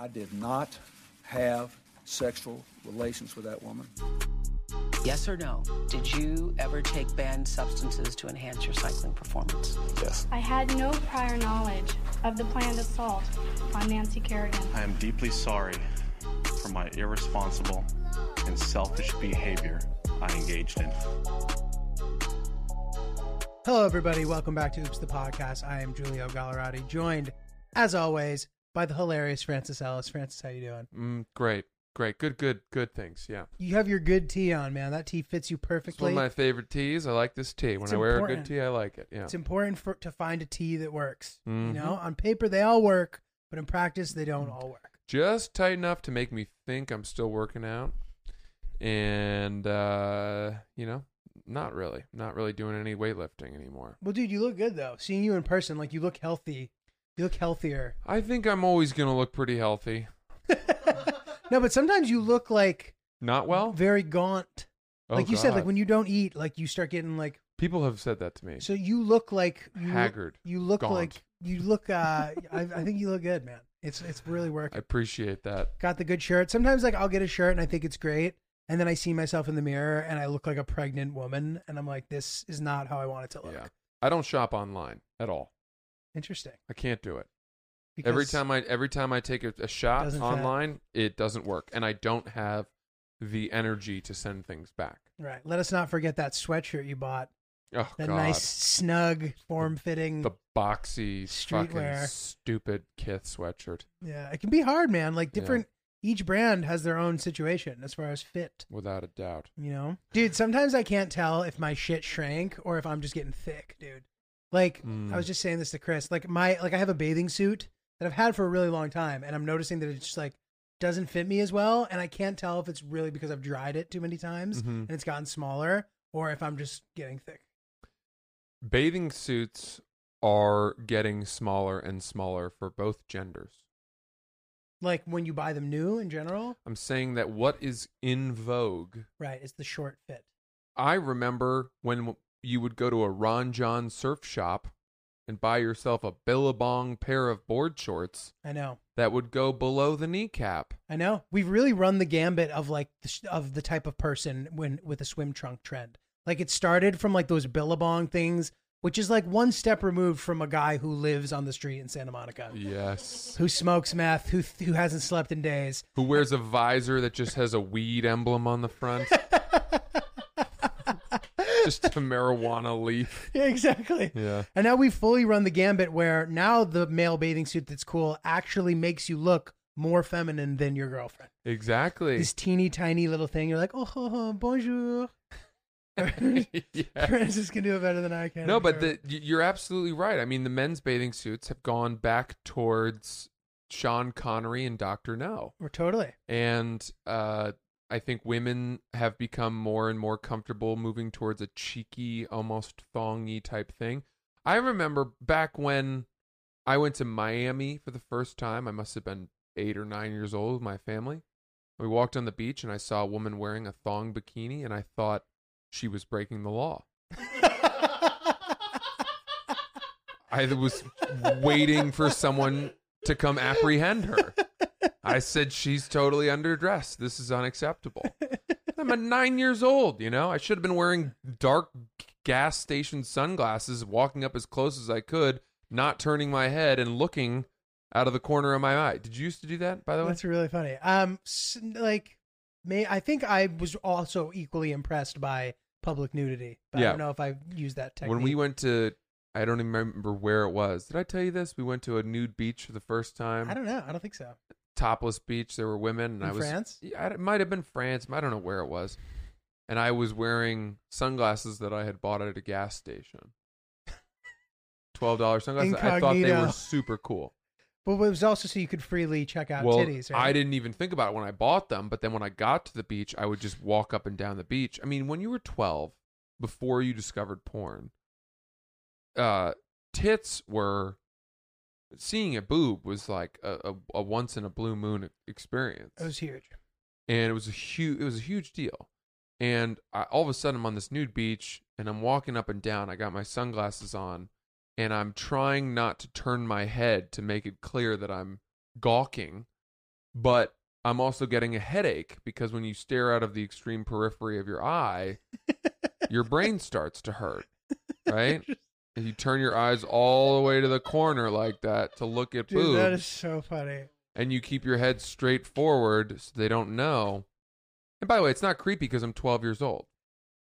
I did not have sexual relations with that woman. Yes or no? Did you ever take banned substances to enhance your cycling performance? Yes. I had no prior knowledge of the planned assault on Nancy Kerrigan. I am deeply sorry for my irresponsible and selfish behavior I engaged in. Hello, everybody. Welcome back to Oops the Podcast. I am Julio Gallerati, joined, as always, by the hilarious Francis Ellis. Francis, how you doing? Mm, great, great, good, good, good things. Yeah, You have your good tea on, man. That tea fits you it's one perfectly. of my favorite teas. I like this. When It's I wear a good tee, I like it. Yeah, It's important for to find a tea that works. You Mhm. know, on paper they all work, but in practice they don't all work. just tight enough to make me think I'm still working out, and uh, you know, not really, not really doing any weightlifting anymore. Well, dude, you look good though. Seeing you in person, like you look healthy. You look healthier. I think I'm always gonna look pretty healthy. no, but sometimes you look like Not well. very gaunt. Oh, like you said, like when you don't eat, like you start getting like. people have said that to me. So you look like you look- Haggard, you look gaunt. like you look. uh I, I think you look good, man. It's it's really working. I appreciate that. Got the good shirt. Sometimes like I'll get a shirt and I think it's great, and then I see myself in the mirror and I look like a pregnant woman, and I'm like, this is not how I want it to look. Yeah, I don't shop online at all. Interesting. I can't do it. Because every time I every time I take a, a shot Doesn't fit. online, it doesn't work, and I don't have the energy to send things back. Right. Let us not forget that sweatshirt you bought. Oh That God, nice, snug, form-fitting. the boxy, fucking Streetwear. stupid Kith sweatshirt yeah, it can be hard, man. Like Yeah. different. Each brand has their own situation as far as fit. without a doubt. You know, dude. Sometimes I can't tell if my shit shrank or if I'm just getting thick, dude. Like Mm. I was just saying this to Chris. Like my like I have a bathing suit that I've had for a really long time, and I'm noticing that it just like doesn't fit me as well, and I can't tell if it's really because I've dried it too many times Mhm. and it's gotten smaller, or if I'm just getting thick. Bathing suits are getting smaller and smaller for both genders. Like when you buy them new in general, I'm saying that what is in vogue. right? It's the short fit. I remember when you would go to a Ron Jon surf shop and buy yourself a Billabong pair of board shorts I know. that would go below the kneecap. I know. We've really run the gambit of like the, sh- of the type of person when with a swim trunk trend. Like it started from like those Billabong things, which is like one step removed from a guy who lives on the street in Santa Monica, Yes. who smokes meth, who who hasn't slept in days. Who wears a visor that just has a weed emblem on the front? just a marijuana leaf. Yeah, exactly. Yeah. And now we've fully run the gambit where now the male bathing suit that's cool actually makes you look more feminine than your girlfriend. Exactly. This teeny tiny little thing, you're like, oh, ho, ho, bonjour. Yeah. Francis can do it better than I can. No, I'm but sure. the, you're absolutely right. I mean, the men's bathing suits have gone back towards Sean Connery and Doctor No, we're totally. and uh, I think women have become more and more comfortable moving towards a cheeky, almost thongy type thing. I remember back when I went to Miami for the first time. I must have been eight or nine years old with my family. We walked on the beach, and I saw a woman wearing a thong bikini, and I thought she was breaking the law. I was waiting for someone to come apprehend her. I said, She's totally underdressed. This is unacceptable. I'm a nine years old, you know? I should have been wearing dark gas station sunglasses, walking up as close as I could, not turning my head and looking out of the corner of my eye. Did you used to do that, by the way? That's really funny. Um, like, may I think I was also equally impressed by public nudity. But I don't know if I used that technique. When we went to, I don't even remember where it was. Did I tell you this? We went to a nude beach for the first time. I don't know. I don't think so. Topless beach. There were women, and In I was France? Yeah, it might have been France. I don't know where it was. And I was wearing sunglasses that I had bought at a gas station. Twelve dollars sunglasses. I thought they were super cool. But it was also so you could freely check out well, titties, right? I didn't even think about it when I bought them, but then when I got to the beach, I would just walk up and down the beach. I mean, when you were 12, before you discovered porn, uh, tits were seeing a boob was like a, a, a once in a blue moon experience, It was huge. and it was a huge it was a huge deal. And I, all of a sudden, I'm on this nude beach, and I'm walking up and down. I got my sunglasses on, and I'm trying not to turn my head to make it clear that I'm gawking but I'm also getting a headache because when you stare out of the extreme periphery of your eye, your brain starts to hurt, right? If you turn your eyes all the way to the corner like that to look at Dude, boobs, that is so funny. and you keep your head straight forward so they don't know. And by the way, it's not creepy because I'm 12 years old.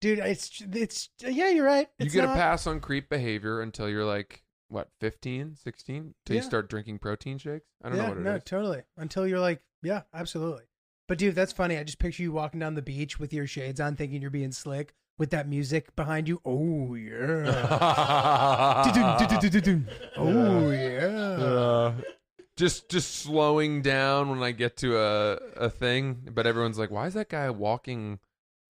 Dude, it's it's yeah, you're right. You It's get not- a pass on creep behavior until you're like what 15, 16, till you start drinking protein shakes. I don't yeah, know what it is. no, totally. Until you're like, yeah, absolutely. But dude, that's funny. I just picture you walking down the beach with your shades on, thinking you're being slick with that music behind you. Oh yeah. Oh yeah. Uh, just just slowing down when I get to a a thing, but everyone's like, "Why is that guy walking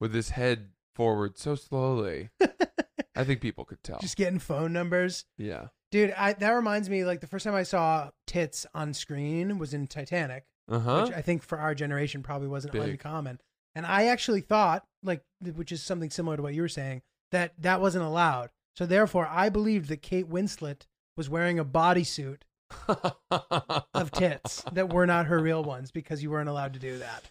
with his head forward so slowly?" I think people could tell. Just getting phone numbers. yeah. Dude, I, that reminds me like the first time I saw tits on screen was in Titanic, Uh huh. which I think for our generation probably wasn't Big. uncommon. And I actually thought, like, which is something similar to what you were saying, that that wasn't allowed. So therefore, I believed that Kate Winslet was wearing a bodysuit of tits that were not her real ones because you weren't allowed to do that.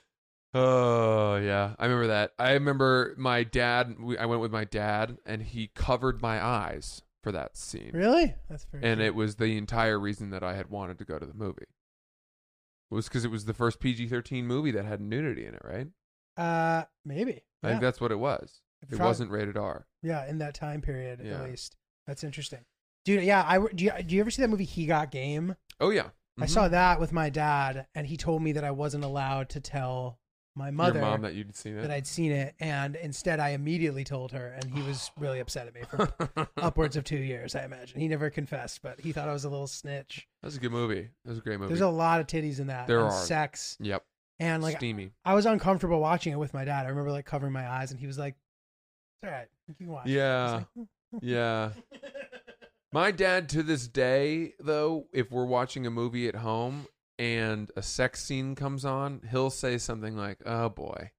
Oh yeah, I remember that. I remember my dad. We, I went with my dad, and he covered my eyes for that scene, Really? That's very. and cool. it was the entire reason that I had wanted to go to the movie. It was because it was the first PG thirteen movie that had nudity in it, right? Uh, maybe. I Yeah. think that's what it was. It Probably- wasn't rated R. Yeah, in that time period Yeah. at least. That's interesting, dude. Yeah, I do. You, do you ever see that movie He Got Game? Oh yeah, I Mhm. saw that with my dad, and he told me that I wasn't allowed to tell my mother your mom that you'd seen it that. I'd seen it, and instead I immediately told her, and he was really upset at me for upwards of two years. I imagine he never confessed, but he thought I was a little snitch. That's a good movie. That was a great movie. There's a lot of titties in that. There and are. sex, yep, and like steamy. I was uncomfortable watching it with my dad. I remember like covering my eyes, and he was like, "It's all right, you can watch." it." I was Yeah. like. Yeah. My dad to this day though, if we're watching a movie at home and a sex scene comes on, he'll say something like, "Oh boy."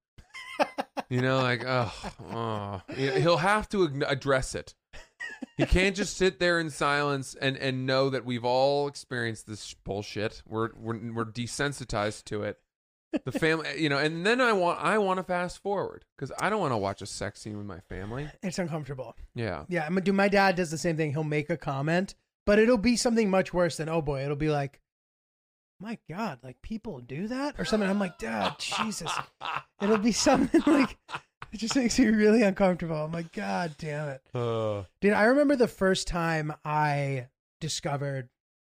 You know, like, "Oh, oh." He'll have to address it. He can't just sit there in silence and and know that we've all experienced this bullshit. We're we're we're desensitized to it. The family, you know, and then I want I want to fast forward because I don't want to watch a sex scene with my family. It's uncomfortable. Yeah. Yeah, I'm gonna do. My dad does the same thing. He'll make a comment, but it'll be something much worse than "Oh boy." It'll be like, "My God, like people do that" or something. I'm like, "Dad, Jesus." It'll be something like it just makes me really uncomfortable. I'm like, "God damn it." Uh, Dude, I remember the first time I discovered,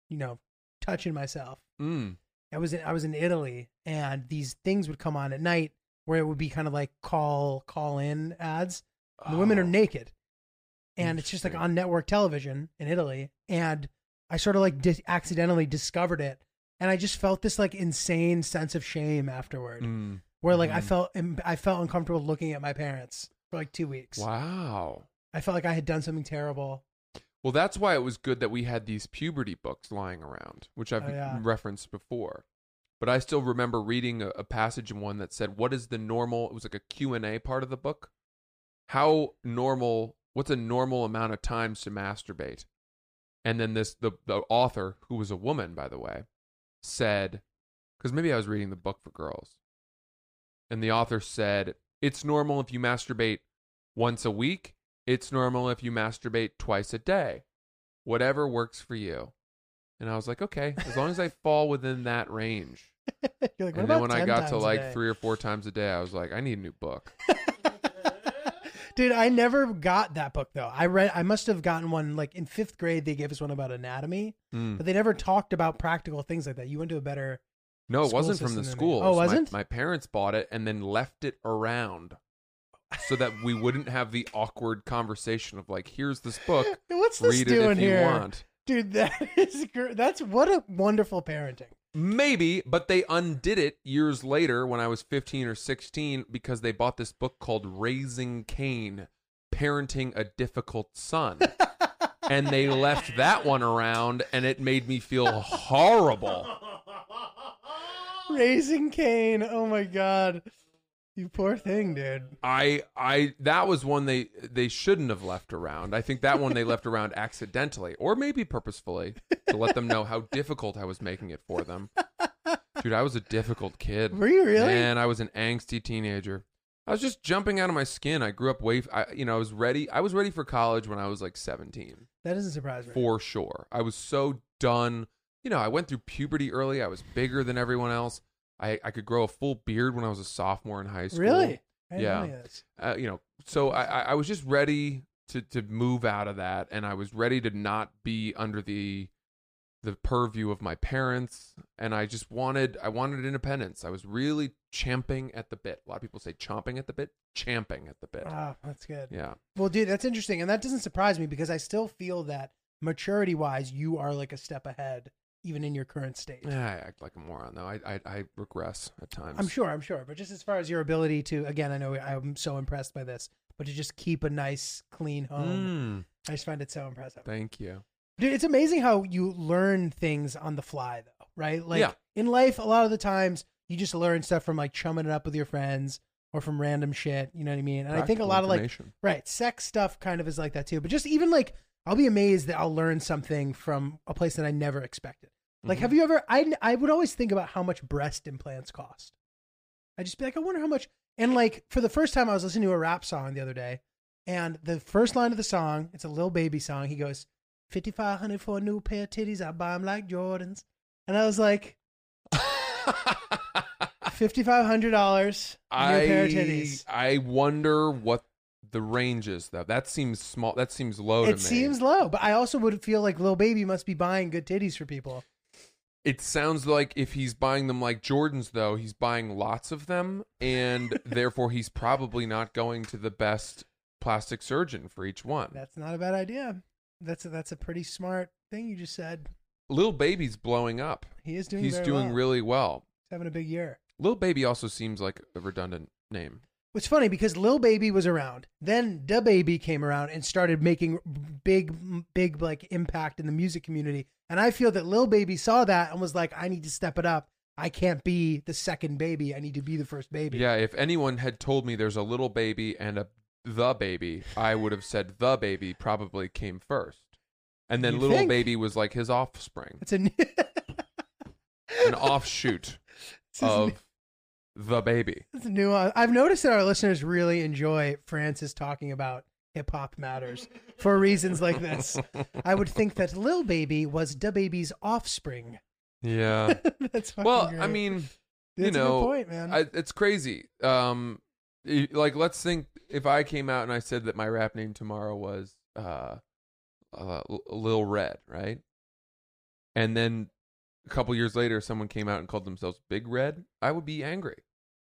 you know, touching myself. mm. I was in, I was in Italy, and these things would come on at night where it would be kind of like call call in ads. And the women are Oh. naked, and it's just like on network television in Italy. And I sort of like dis- accidentally discovered it, and I just felt this like insane sense of shame afterward, Mm. where like I Mhm. felt I felt uncomfortable looking at my parents for like two weeks. Wow. I felt like I had done something terrible. Well, that's why it was good that we had these puberty books lying around, which I've Oh, yeah. referenced before. But I still remember reading a, a passage in one that said, "What is the normal?" It was like a Q and A part of the book. How normal? What's a normal amount of times to masturbate? And then this the the author, who was a woman, by the way, said, because maybe I was reading the book for girls, and the author said it's normal if you masturbate once a week. It's normal if you masturbate twice a day. Whatever works for you. And I was like, okay, as long as I fall within that range. Like, and then when I got to like three or four times a day, I was like, I need a new book. Dude, I never got that book though. I read. I must have gotten one like in fifth grade. They gave us one about anatomy, Mm. but they never talked about practical things like that. You went to a better. No, it wasn't from the system than me. school. Oh, wasn't? My, parents bought it and then left it around so that we wouldn't have the awkward conversation of like, here's this book. What's this Read it doing if here, you want. dude? That is gr- that's what a wonderful parenting. Maybe, but they undid it years later when I was 15 or 16 because they bought this book called Raising Cain Parenting a Difficult Son. and they left that one around and it made me feel horrible. Raising Cain. Oh my god, you poor thing, dude. I I that was one they they shouldn't have left around. I think that one they left around accidentally or maybe purposefully to let them know how difficult I was making it for them. Dude, I was a difficult kid. Were you really? Man, I was an angsty teenager. I was just jumping out of my skin. I grew up way, I, you know, I was ready. I was ready for college when I was like 17, That doesn't surprise me. for sure. I was so done. You know, I went through puberty early. I was bigger than everyone else. I, I could grow a full beard when I was a sophomore in high school. Really? I Yeah. know any of this. uh, you know, so I, I was just ready to to move out of that, and I was ready to not be under the the purview of my parents, and I just wanted I wanted independence. I was really champing at the bit. A lot of people say chomping at the bit, champing at the bit. Ah, that's good. yeah, Well, dude, that's interesting, and that doesn't surprise me because I still feel that maturity wise, you are like a step ahead, even in your current state. Yeah, I act like a moron though. I I, I regress at times. I'm sure, I'm sure, but just as far as your ability to, again, I know I'm so impressed by this, but to just keep a nice, clean home, Mm, I just find it so impressive. thank you. Dude, it's amazing how you learn things on the fly, though, right? Like Yeah. in life, a lot of the times you just learn stuff from like chumming it up with your friends or from random shit. You know what I mean? And I think a lot of like. Right. Sex stuff kind of is like that too. But just even like, I'll be amazed that I'll learn something from a place that I never expected. Like, Mhm. have you ever, I, I would always think about how much breast implants cost. I'd just be like, I wonder how much. And like, for the first time, I was listening to a rap song the other day. And the first line of the song, it's a little baby song. He goes, 5500 for a new pair of titties. I buy them like Jordans. And I was like, $5,500 I new pair of titties. I wonder what the ranges though. That seems small. That seems low to me. It seems low, but I also would feel like Lil Baby must be buying good titties for people. It sounds like if he's buying them like Jordans, though, he's buying lots of them, and therefore he's probably not going to the best plastic surgeon for each one. That's not a bad idea. That's a, that's a pretty smart thing you just said. Little Baby's blowing up. He is doing. he's doing well. really well. He's having a big year. Little Baby also seems like a redundant name. What's funny because Lil Baby was around, then DaBaby came around and started making big, big like impact in the music community. And I feel that Lil Baby saw that and was like, I need to step it up. I can't be the second baby. I need to be the first baby. Yeah, if anyone had told me there's a little baby and a the baby, I would have said the baby probably came first. And then You little think? baby was like his offspring, It's a an offshoot of the baby. It's new. uh, I've noticed that our listeners really enjoy Francis talking about hip hop matters for reasons like this. I would think that Lil Baby was DaBaby's offspring. Yeah. That's well, great. I mean, you That's a good know, point, man. I, it's crazy. Um, like let's think if I came out and I said that my rap name tomorrow was uh, uh Lil Red, right? And then a couple years later, someone came out and called themselves Big Red. I would be angry.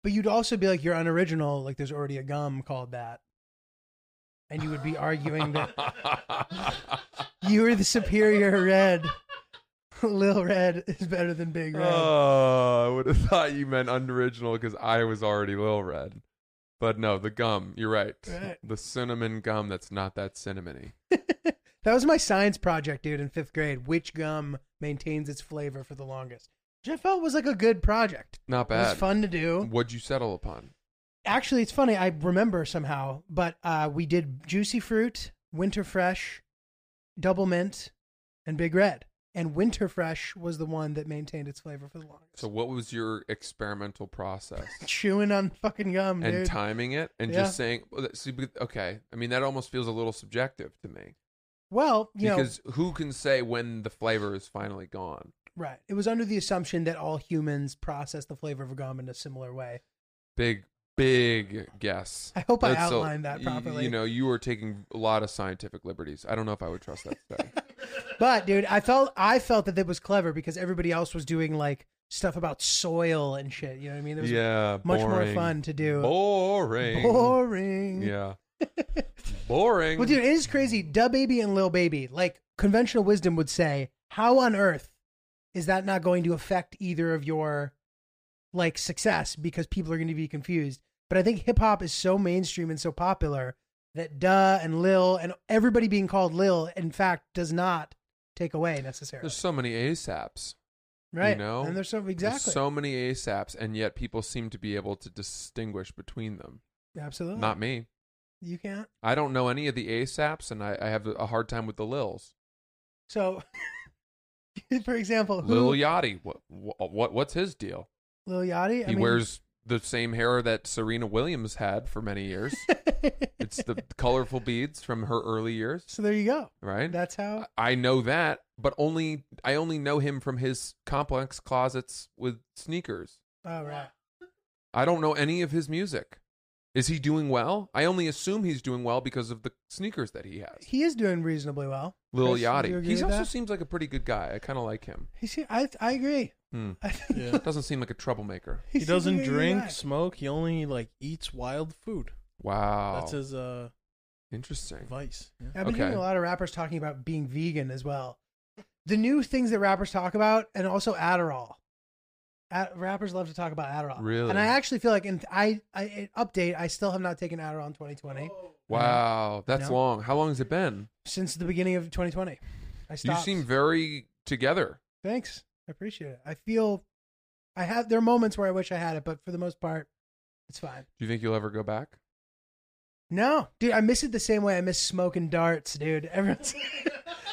but you'd also be like, you're unoriginal. Like, there's already a gum called that, and you would be arguing that you were the superior red. Lil Red is better than Big Red. Oh, I would have thought you meant unoriginal because I was already Lil Red. But no, the gum. You're right. Right. The cinnamon gum that's not that cinnamony. that was my science project, dude, in fifth grade. Which gum maintains its flavor for the longest? Which I felt was like a good project. Not bad. It was fun to do. What'd you settle upon? Actually, it's funny. I remember somehow, but uh, we did Juicy Fruit, Winterfresh, Double Mint, and Big Red. And Winterfresh was the one that maintained its flavor for the longest. So, what was your experimental process? Chewing on fucking gum, dude. and dude. timing it and Yeah. just saying, well, that- see, but- okay. I mean, that almost feels a little subjective to me well, you know, because who can say when the flavor is finally gone? right. It was under the assumption that all humans process the flavor of a gum in a similar way. Big, big guess. I hope I That's a- outlined that y- properly. You know, you were taking a lot of scientific liberties. I don't know if I would trust that study. But dude, I felt I felt that it was clever because everybody else was doing like stuff about soil and shit. You know what I mean? It was yeah, much more fun to do. Boring. Boring. Yeah. Boring. Well, dude, it is crazy. DaBaby and Lil Baby, like conventional wisdom would say, how on earth is that not going to affect either of your like success because people are going to be confused? But I think hip hop is so mainstream and so popular that Duh and Lil and everybody being called Lil, in fact, does not take away necessarily. There's so many ASAPs. right? You know, and there's so There's exactly so many ASAPs, and yet people seem to be able to distinguish between them. absolutely Not me. You can't. I don't know any of the ASAPs, and I, I have a hard time with the Lils. So For example, who, Lil Yachty, what, what what's his deal? Lil Yachty. I He mean- wears the same hair that Serena Williams had for many years. it's the colorful beads from her early years, so there you go. right? That's how. I know that, but only I only know him from his complex closets with sneakers. Oh right. I don't know any of his music. Is he doing well? I only assume he's doing well because of the sneakers that he has. He is doing reasonably well. Lil Chris, do you Yachty. agree He with also that? seems like a pretty good guy. I kind of like him. He's. I. I agree. Hmm. I think Yeah. Doesn't seem like a troublemaker. He seems doesn't like a good drink, guy. smoke. He only like eats wild food. Wow. That's his uh Interesting. vice. Yeah. I've been Okay. hearing a lot of rappers talking about being vegan as well. The new things that rappers talk about, and also Adderall. Ad- rappers love to talk about Adderall. Really? And I actually feel like, in I, I in update, I still have not taken Adderall in 2020 Wow, that's No. long. How long has it been? since the beginning of 2020. I You seem very together. Thanks. I appreciate it. I feel I have there are moments where I wish I had it, but for the most part, it's fine. Do you think you'll ever go back? No, dude, I miss it the same way I miss smoking darts, dude. Every once,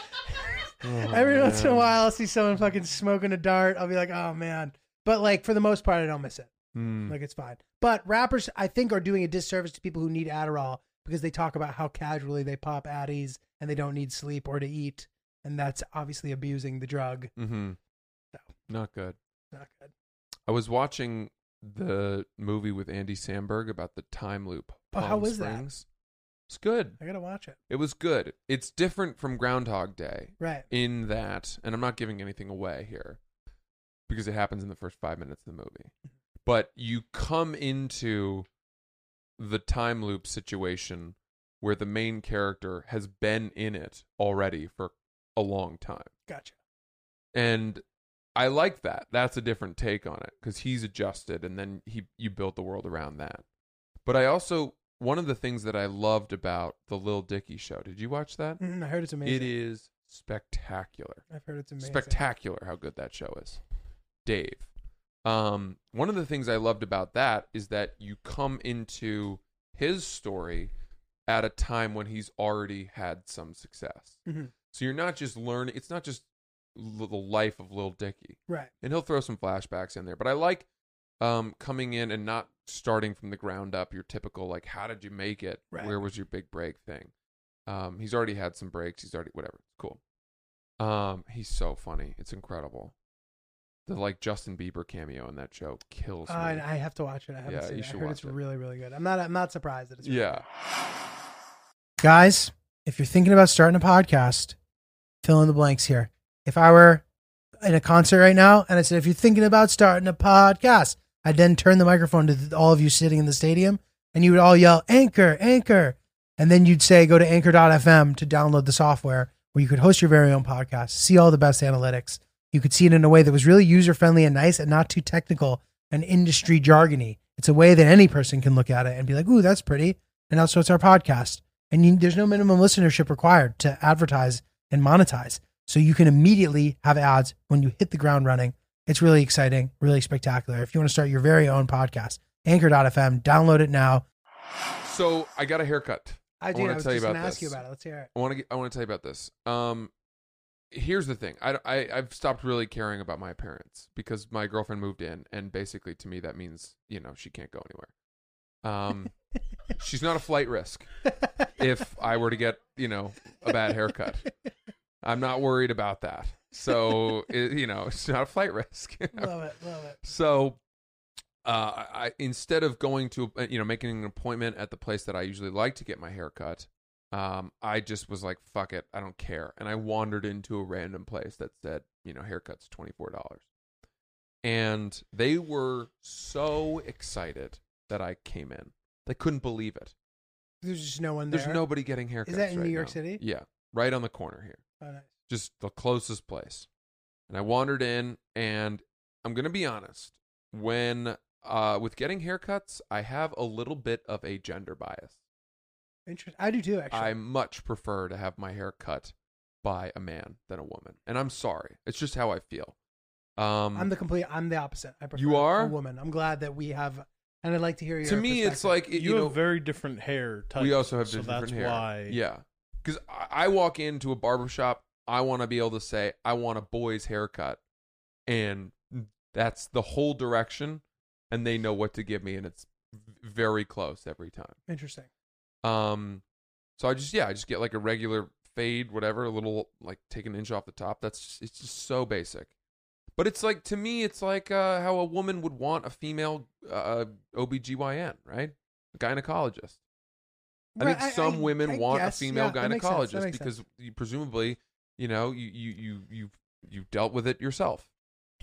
every once in a oh, while, I'll see someone fucking smoking a dart. I'll be like, oh man. But like for the most part, I don't miss it. Hmm. Like it's fine. But rappers, I think, are doing a disservice to people who need Adderall because they talk about how casually they pop Addies and they don't need sleep or to eat, and that's obviously abusing the drug. Mm-hmm. No. Not good. Not good. I was watching the movie with Andy Samberg about the time loop. Oh, how was that? It's good. I gotta watch it. It was good. It's different from Groundhog Day Right. in that, and I'm not giving anything away here because it happens in the first five minutes of the movie. But you come into the time loop situation where the main character has been in it already for a long time. Gotcha. and I like that. That's a different take on it because he's adjusted, and then he you built the world around that. But I also one of the things that I loved about the Lil Dicky show. Did you watch that? Mm, I heard it's amazing. It is spectacular, I've heard it's amazing. spectacular how good that show is. Dave, um, one of the things I loved about that is that you come into his story at a time when he's already had some success. Mhm. So you're not just learning. It's not just l- the life of Lil Dicky, Right. and he'll throw some flashbacks in there. But I like um, coming in and not starting from the ground up. Your typical like, how did you make it? Right. Where was your big break thing? Um, he's already had some breaks. He's already whatever. It's cool. Um, he's so funny. It's incredible. The like Justin Bieber cameo in that show kills me. Uh, and I have to watch it. I haven't Yeah, seen you it. I should heard it's watch it. really, really good. I'm not. I'm not surprised that it's. really yeah. Guys, if you're thinking about starting a podcast, fill in the blanks here. If I were in a concert right now and I said, if you're thinking about starting a podcast, I'd then turn the microphone to th- all of you sitting in the stadium and you would all yell, Anchor, Anchor. And then you'd say, go to anchor.fm to download the software where you could host your very own podcast, see all the best analytics. You could see it in a way that was really user friendly and nice and not too technical and industry jargony. It's a way that any person can look at it and be like, ooh, that's pretty. And also, it's our podcast and you, there's no minimum listenership required to advertise and monetize. So you can immediately have ads when you hit the ground running. It's really exciting, really spectacular. If you want to start your very own podcast, anchor.fm, download it now. So I got a haircut. I. I was tell you about to ask you this. about it. Let's hear it. I want to. I want to tell you about this. Um, here's the thing. I, I I've stopped really caring about my appearance because my girlfriend moved in, and basically to me that means you know she can't go anywhere. Um, she's not a flight risk. If I were to get you know a bad haircut, I'm not worried about that. So it, you know it's not a flight risk. love it. Love it. So, uh, I instead of going to uh, you know making an appointment at the place that I usually like to get my hair cut, um, I just was like, "Fuck it, I don't care," and I wandered into a random place that said, you know, haircuts twenty four dollars, and they were so excited that I came in. They couldn't believe it. There's just no one there. There's nobody getting haircuts. Is that in right New York now. City? Yeah, right on the corner here Oh, nice. just the closest place. And I wandered in, and I'm gonna be honest. When uh, with getting haircuts, I have a little bit of a gender bias. Interesting. I do too, actually. I much prefer to have my hair cut by a man than a woman, and I'm sorry. It's just how I feel. Um, I'm the complete. I'm the opposite. I prefer You are? a woman. I'm glad that we have, and I'd like to hear your. to me, it's like it- You, you, have know, very different hair types. we also have so different that's hair. why. Yeah, because I, I walk into a barber shop I want to be able to say I want a boy's haircut, and that's the whole direction, and they know what to give me, and it's very close every time. Interesting. Um, so I just yeah, I just get like a regular fade, whatever, a little like take an inch off the top. That's it's just so basic. But it's like to me, it's like uh, how a woman would want a female uh, OBGYN, right? A gynecologist. I think some women I want guess. a female Yeah, that makes sense. That gynecologist because sense. you presumably, you know, you you you you you've dealt with it yourself.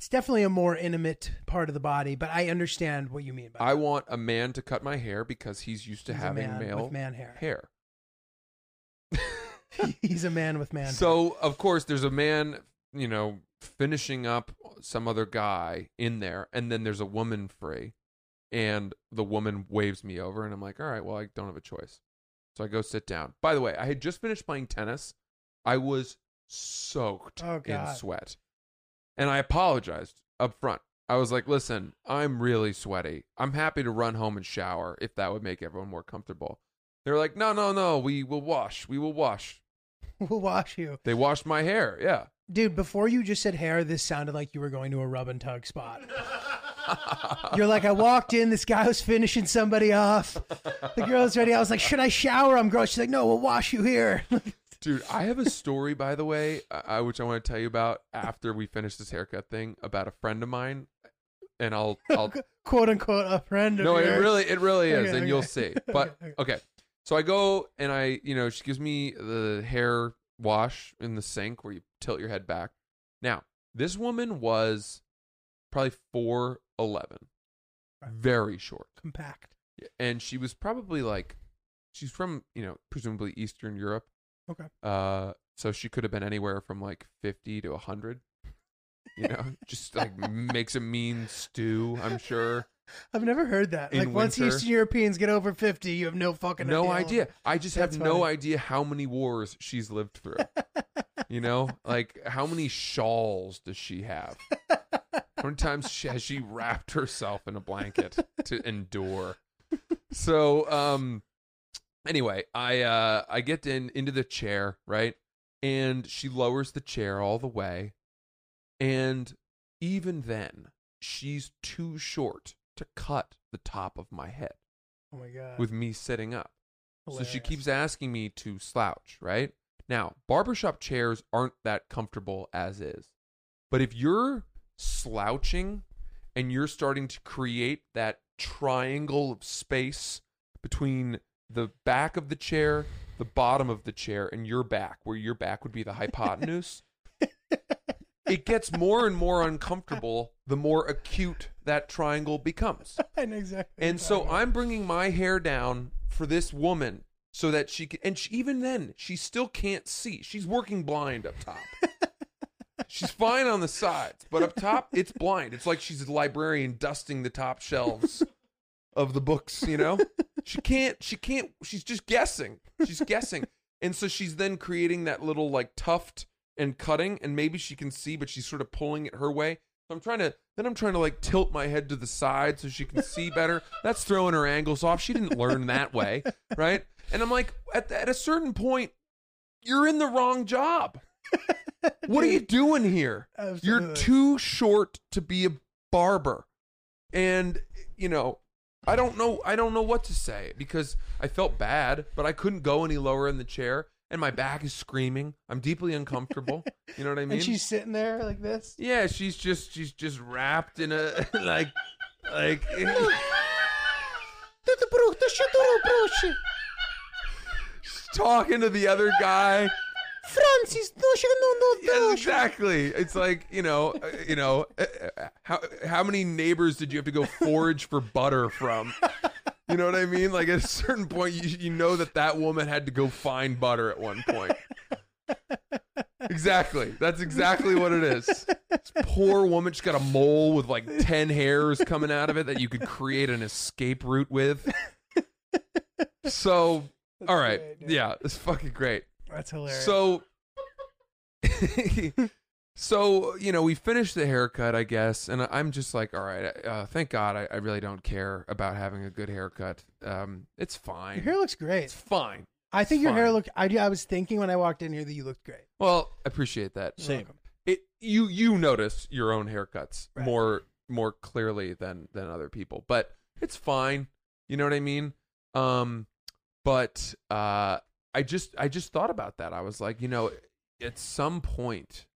It's definitely a more intimate part of the body, but I understand what you mean by I want a man to cut my hair because he's used to He's a having man male with man hair. hair. He's a man with man. So of course there's a man, you know, finishing up some other guy in there, and then there's a woman free, and the woman waves me over, and I'm like, all right, well I don't have a choice, so I go sit down. By the way, I had just finished playing tennis. I was soaked Oh, in God. sweat, and I apologized up front. I was like, listen, I'm really sweaty. I'm happy to run home and shower if that would make everyone more comfortable. They were like, no, no, no, we will wash. We will wash. we'll wash you, They washed my hair. Yeah. dude. Before you just said hair, this sounded like you were going to a rub and tug spot. You're like, I walked in, this guy was finishing somebody off. The girl's ready. I was like, should I shower? I'm gross. She's like, no, we'll wash you here. Dude, I have a story, by the way, uh, which I want to tell you about after we finish this haircut thing about a friend of mine, and I'll, I'll Quote unquote, a friend of no, it yours. really, it really is, Okay, and you'll see. But Okay, okay, so I go and I, you know, she gives me the hair wash in the sink where you tilt your head back. Now, this woman was probably four eleven, very short. Compact. and she was probably like she's from you know presumably eastern europe Okay. uh so she could have been anywhere from like 50 to 100 you know just like makes a mean stew i'm sure I've never heard that. In like once winter- Eastern Europeans get over fifty, you have no fucking no idea. idea i just That's have no funny. idea how many wars she's lived through you know like how many shawls does she have how many times she- has she wrapped herself in a blanket to endure so um anyway i uh i get in into the chair right and she lowers the chair all the way and even then she's too short to cut the top of my head Oh my god. with me sitting up so she keeps asking me to slouch, right? Now, barbershop chairs aren't that comfortable as is. But if you're slouching and you're starting to create that triangle of space between the back of the chair, the bottom of the chair, and your back, where your back would be the hypotenuse, it gets more and more uncomfortable the more acute that triangle becomes. I know exactly. And so. I'm bringing my hair down for this woman so that she can, and she, even then, she still can't see. She's working blind up top. she's fine on the sides, but up top, it's blind. It's like she's a librarian dusting the top shelves of the books, you know? She can't, she can't, she's just guessing. She's guessing. And so she's then creating that little like tuft and cutting, and maybe she can see, but she's sort of pulling it her way. So I'm trying to then I'm trying to like tilt my head to the side so she can see better. That's throwing her angles off. She didn't learn that way, right? And I'm like, at, at a certain point, you're in the wrong job. What are you doing here? You're too short to be a barber. And you know, I don't know I don't know what to say because I felt bad, but I couldn't go any lower in the chair and my back is screaming. I'm deeply uncomfortable. You know what I mean? and she's sitting there like this. Yeah, she's just she's just wrapped in a like like she's talking to the other guy. Francis, no, she no, no, Yes, exactly. It's like you know, uh, you know, uh, uh, how how many neighbors did you have to go forage for butter from? You know what I mean? Like at a certain point, you you know that that woman had to go find butter at one point. Exactly. That's exactly what it is. This poor woman, she's got a mole with like 10 hairs coming out of it that you could create an escape route with. So, all right. yeah, it's fucking great. That's hilarious. So, so you know, we finished the haircut, I guess, and I'm just like, all right. Uh, thank God, I, I really don't care about having a good haircut. Um, it's fine. your hair looks great. It's fine. I think your hair fine. looked. I, I was thinking when I walked in here that you looked great. Well, I appreciate that. You're Same. welcome. It you you notice your own haircuts Right. more more clearly than than other people, but it's fine. You know what I mean? Um, but uh, I just I just thought about that. I was like, you know, at some point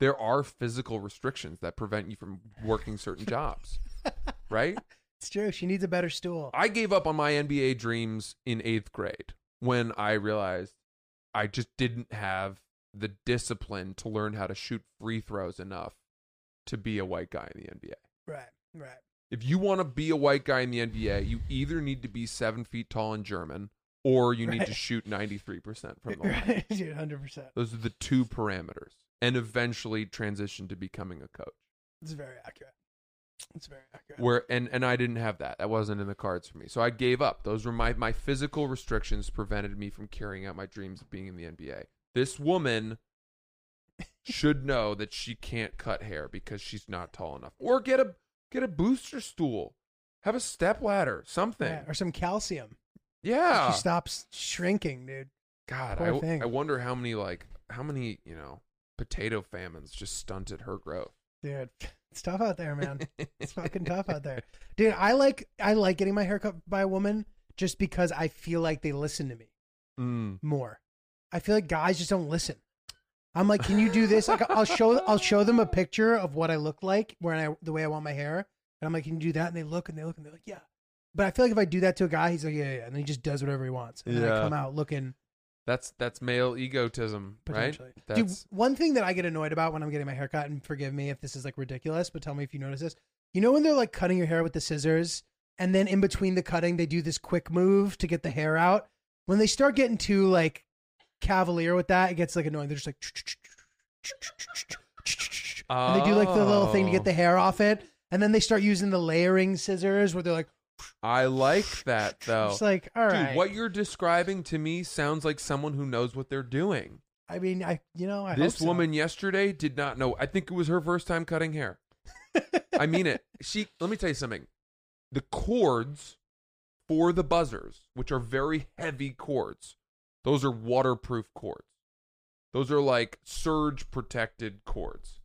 there are physical restrictions that prevent you from working certain jobs, right? It's true. She needs a better stool. I gave up on my NBA dreams in eighth grade when I realized I just didn't have the discipline to learn how to shoot free throws enough to be a white guy in the NBA. Right. Right. If you want to be a white guy in the NBA, you either need to be seven feet tall and German, or you need to shoot 93% from the line. Right. Dude, hundred percent. Those are the two parameters. And eventually transition to becoming a coach. It's very accurate. It's very accurate. where and and I didn't have that. That wasn't in the cards for me. So I gave up. Those were my my physical restrictions prevented me from carrying out my dreams of being in the NBA. This woman should know that she can't cut hair because she's not tall enough. Or get a get a booster stool. Have a step ladder, something. Yeah, or some calcium. Yeah. She stops shrinking, dude. God, Poor I, thing. I wonder how many like how many, you know, potato famines just stunted her growth. Dude, it's tough out there, man. It's fucking tough out there, dude. I like I like getting my hair cut by a woman just because I feel like they listen to me Mm. more. I feel like guys just don't listen. I'm like, can you do this? Like, I'll show I'll show them a picture of what I look like when I the way I want my hair, and I'm like, can you do that? And they look and they look and they're like, yeah. But I feel like if I do that to a guy, he's like, yeah, yeah, and then he just does whatever he wants, and then I Yeah. come out looking That's that's male egotism, right? potentially. That's Dude, one thing that I get annoyed about when I'm getting my hair cut, and forgive me if this is like ridiculous, but tell me if you notice this. You know when they're like cutting your hair with the scissors, and then in between the cutting, they do this quick move to get the hair out. When they start getting too like cavalier with that, it gets like annoying. They're just like, and they do like the little thing to Oh. get the hair off it, and then they start using the layering scissors where they're like, I like that though. it's like, all right. Dude, what you're describing to me sounds like someone who knows what they're doing. I mean, I you know, I this hope so. woman yesterday did not know. I think it was her first time cutting hair. I mean it. She let me tell you something. The cords for the buzzers, which are very heavy cords, those are waterproof cords. Those are like surge protected cords.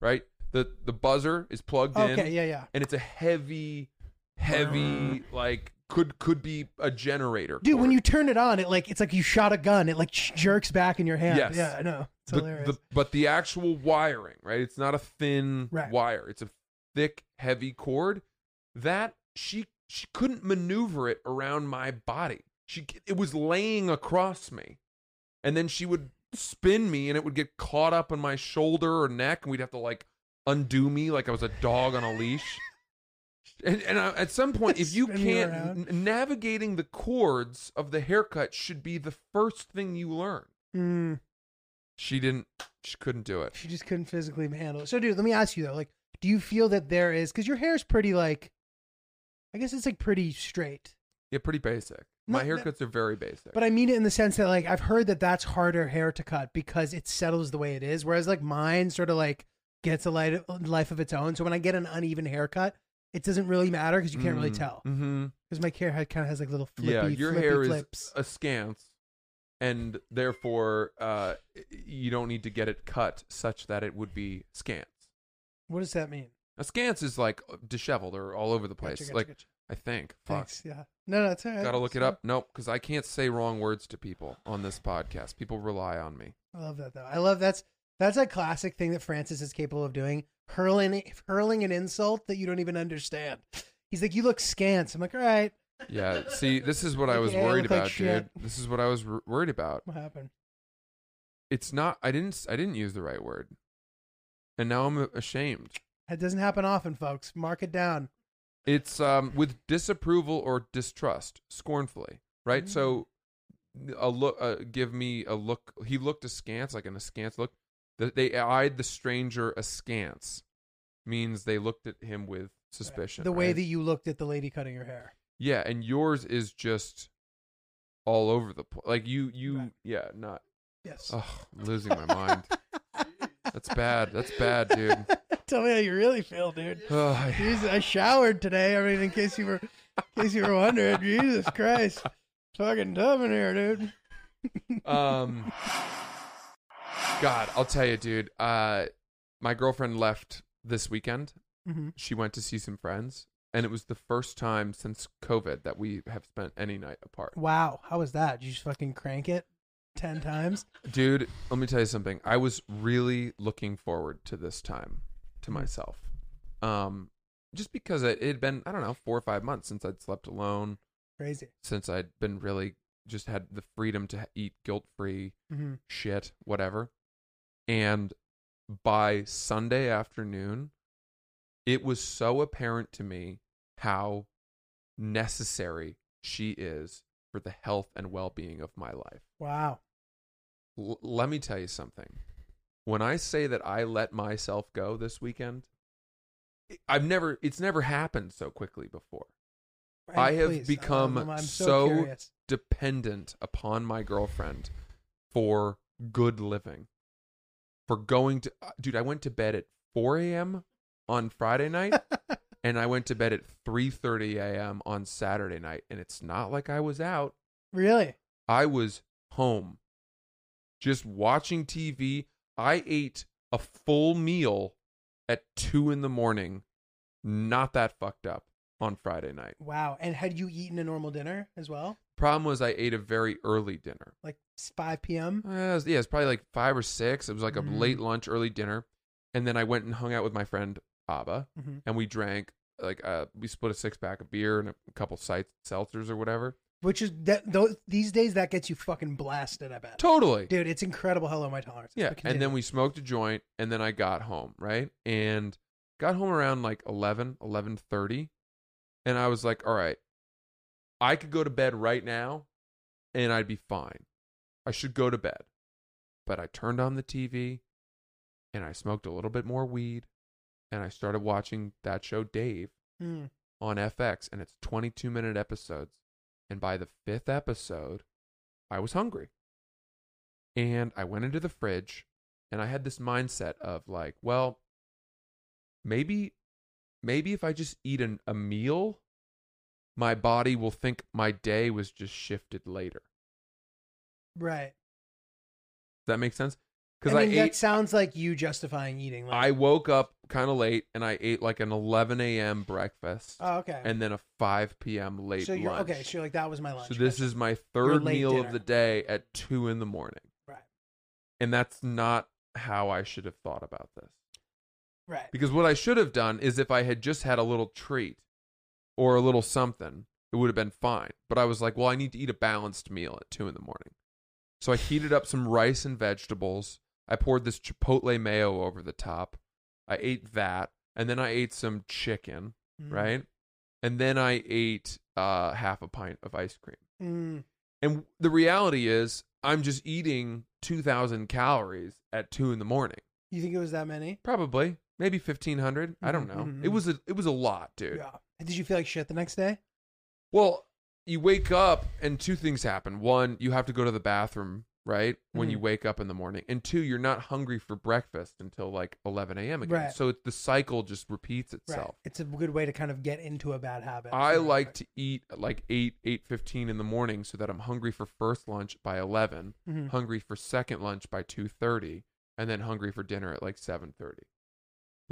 Right? The the buzzer is plugged in Okay, yeah, yeah. and it's a heavy heavy uh. like could could be a generator. Dude, when you turn it on, it like it's like you shot a gun. It like jerks back in your hand. Yes. Yeah, I know. It's the, hilarious. the, but the actual wiring, right? It's not a thin Right. wire. It's a thick, heavy cord. That she she couldn't maneuver it around my body. She it was laying across me, and then she would spin me, and it would get caught up on my shoulder or neck, and we'd have to like undo me like I was a dog on a leash. And, and I, at some point, if you can't, around. n- navigating the cords of the haircut should be the first thing you learn. Mm, She didn't. She couldn't do it. she just couldn't physically handle it. So, dude, let me ask you though, like, do you feel that there is because your hair is pretty like, I guess it's like pretty straight, Yeah, pretty basic. My no- haircuts are very basic. but I mean it in the sense that like I've heard that that's harder hair to cut because it settles the way it is, whereas like mine sort of like gets a light, life of its own. So when I get an uneven haircut, it doesn't really matter because you can't really tell Mm-hmm. because my hair kind of has like little flippy, Yeah, your flippy hair flips. is askance, and therefore uh, you don't need to get it cut such that it would be scant. What does that mean? Askance is like disheveled or all over the place. Gotcha, gotcha, like gotcha. I think. Fuck. Thanks. Yeah. No, no, it's all right. Gotta look It's it up. Nope, because I can't say wrong words to people on this podcast. People rely on me. I love that though. I love that's that's a classic thing that Francis is capable of doing. Hurling hurling an insult that you don't even understand. He's like, "You look scant." I'm like, "All right, Yeah. See, this is what I was Yeah, worried look like about, dude. This is what I was wor- worried about. what happened?" It's not. I didn't. I didn't use the right word, and now I'm ashamed. That doesn't happen often, folks. Mark it down. It's um with disapproval or distrust, scornfully, right? So a look, uh, give me a look. He looked askance, like an askance look. That they eyed the stranger askance means they looked at him with suspicion. The way right? that you looked at the lady cutting her hair. yeah, and yours is just all over the place. Like you, you, Right. yeah, not. Yes. Oh, I'm losing my mind. That's bad. That's bad, dude. Tell me how you really feel, dude. Oh, I- Jesus, I showered today. I mean, in case you were, in case you were wondering, Jesus Christ, fucking tough in here, dude. Um, God, I'll tell you, dude. Uh, my girlfriend left this weekend. hmm She went to see some friends, and it was the first time since COVID that we have spent any night apart. Wow, how was that? Did you just fucking crank it ten times? Dude, let me tell you something. I was really looking forward to this time to myself. Um, just because it had been, I don't know, four or five months since I'd slept alone, Crazy. since I'd been really just had the freedom to eat guilt free hmm shit, whatever. And by Sunday afternoon, it was so apparent to me how necessary she is for the health and well being of my life. Wow. L- let me tell you something. When I say that I let myself go this weekend, I've never, it's never happened so quickly before. I have Please, become I'm, I'm so, so curious. Dependent upon my girlfriend for good living. For going to, uh, dude, I went to bed at 4 a.m. on Friday night, and I went to bed at 3:30 a.m. on Saturday night, and it's not like I was out. Really? I was home, just watching TV. I ate a full meal at two in the morning. Not that fucked up on Friday night. Wow. And had you eaten a normal dinner as well? Problem was, I ate a very early dinner. Like s- 5 p.m.? Uh, it was- yeah, it's probably like five or six. It was like a Mhm. late lunch, early dinner, and then I went and hung out with my friend Abba, hmm and we drank like uh, we split a six pack of beer and a couple sites seltzers or whatever. Which is that those these days that gets you fucking blasted. I bet. Totally. Dude, it's incredible how low my tolerance. is. Yeah, and then we smoked a joint, and then I got home, right? And got home around like 11, 11.30, and I was like, all right, I could go to bed right now, and I'd be fine. I should go to bed. But I turned on the TV, and I smoked a little bit more weed, and I started watching that show, Dave, Hmm. on FX, and it's 22 minute episodes. And by the fifth episode, I was hungry. And I went into the fridge and I had this mindset of like, well, maybe, maybe if I just eat an, a meal, my body will think my day was just shifted later. Right. Does that make sense? Because I, mean, that ate, sounds like you justifying eating. Like, I woke up kind of late and I ate like an 11 a.m. breakfast oh, okay. and then a 5 p.m. late so you're lunch. okay. So you're like that was my lunch. So this is my third meal dinner. of the day at two in the morning, right. and that's not how I should have thought about this. Right. Because what I should have done is if I had just had a little treat or a little something, it would have been fine. But I was like, well, I need to eat a balanced meal at two in the morning. So I heated up some rice and vegetables. I poured this chipotle mayo over the top. I ate that, and then I ate some chicken, Mm. right? And then I ate uh, half a pint of ice cream. Mm. And the reality is, I'm just eating 2,000 calories at two in the morning. You think it was that many? Probably, maybe 1,500. I don't Mhm, know. mhm, It was a, it was a lot, dude. Yeah. Did you feel like shit the next day? Well, you wake up and two things happen. One, you have to go to the bathroom, right? When you Mhm. wake up in the morning. And two, you're not hungry for breakfast until like 11 a.m. again. Right. So it, the cycle just repeats Right. itself. It's a good way to kind of get into a bad habit. I like to eat at like 8, 8.15 in the morning so that I'm hungry for first lunch by 11, Mhm. hungry for second lunch by 2.30, and then hungry for dinner at like 7.30.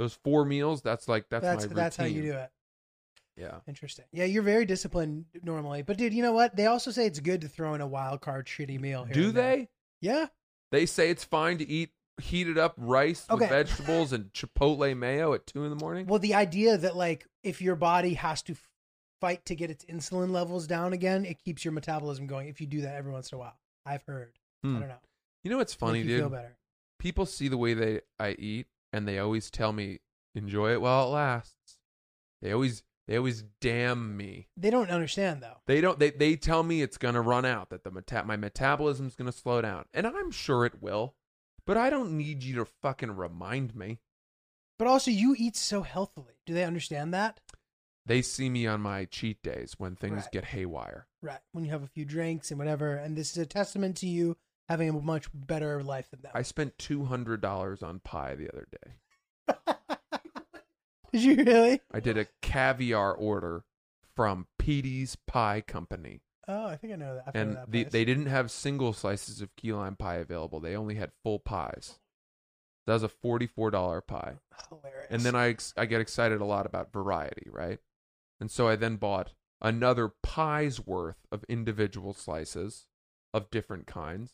Those four meals, that's like, that's, That's my routine. that's how you do it. Yeah. Interesting. Yeah, you're very disciplined normally, but dude, you know what? They also say it's good to throw in a wild card shitty meal. Here Do and there. they? Yeah. They say it's fine to eat heated up rice with vegetables and chipotle mayo at two in the morning. Well, the idea that like if your body has to fight to get its insulin levels down again, it keeps your metabolism going. If you do that every once in a while, I've heard. Hmm. I don't know. You know what's funny, Make you Feel dude? better. People see the way they I eat, and they always tell me, "Enjoy it while it lasts." They always they always damn me. They don't understand though. They don't. They they tell me it's gonna run out. That the meta- my metabolism's gonna slow down, and I'm sure it will. But I don't need you to fucking remind me. But also, you eat so healthily. Do they understand that? They see me on my cheat days when things Right. get haywire. Right. When you have a few drinks and whatever, and this is a testament to you having a much better life than that. I spent two hundred dollars on pie the other day. Did you really? I did a caviar order from Petee's Pie Company Oh, I think I know that. I've and that the, they didn't have single slices of key lime pie available. They only had full pies. That was a forty-four dollar pie. hilarious. And then I ex- I get excited a lot about variety, right? And so I then bought another pie's worth of individual slices of different kinds,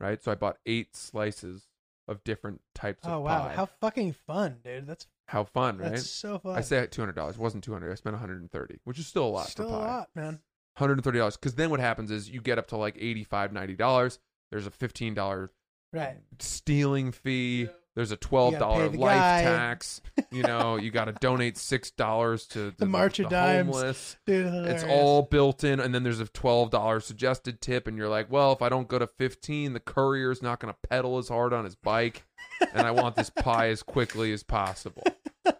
right? So I bought eight slices of different types of oh of wow, pie. how fucking fun, dude! That's How fun, right? that's so fun. I say two hundred dollars. It wasn't two hundred. I spent one hundred and thirty, which is still a lot Still for a lot, man. Hundred and thirty dollars. Because then what happens is you get up to like 85 dollars. There's a fifteen dollar Right. stealing fee. There's a twelve dollar the life guy. tax. You know, you got to donate six dollars to The March of Dimes. homeless. Dude, It's all built in, and then there's a twelve dollar suggested tip, and you're like, well, if I don't go to fifteen, the courier's not going to pedal as hard on his bike, and I want this pie as quickly as possible.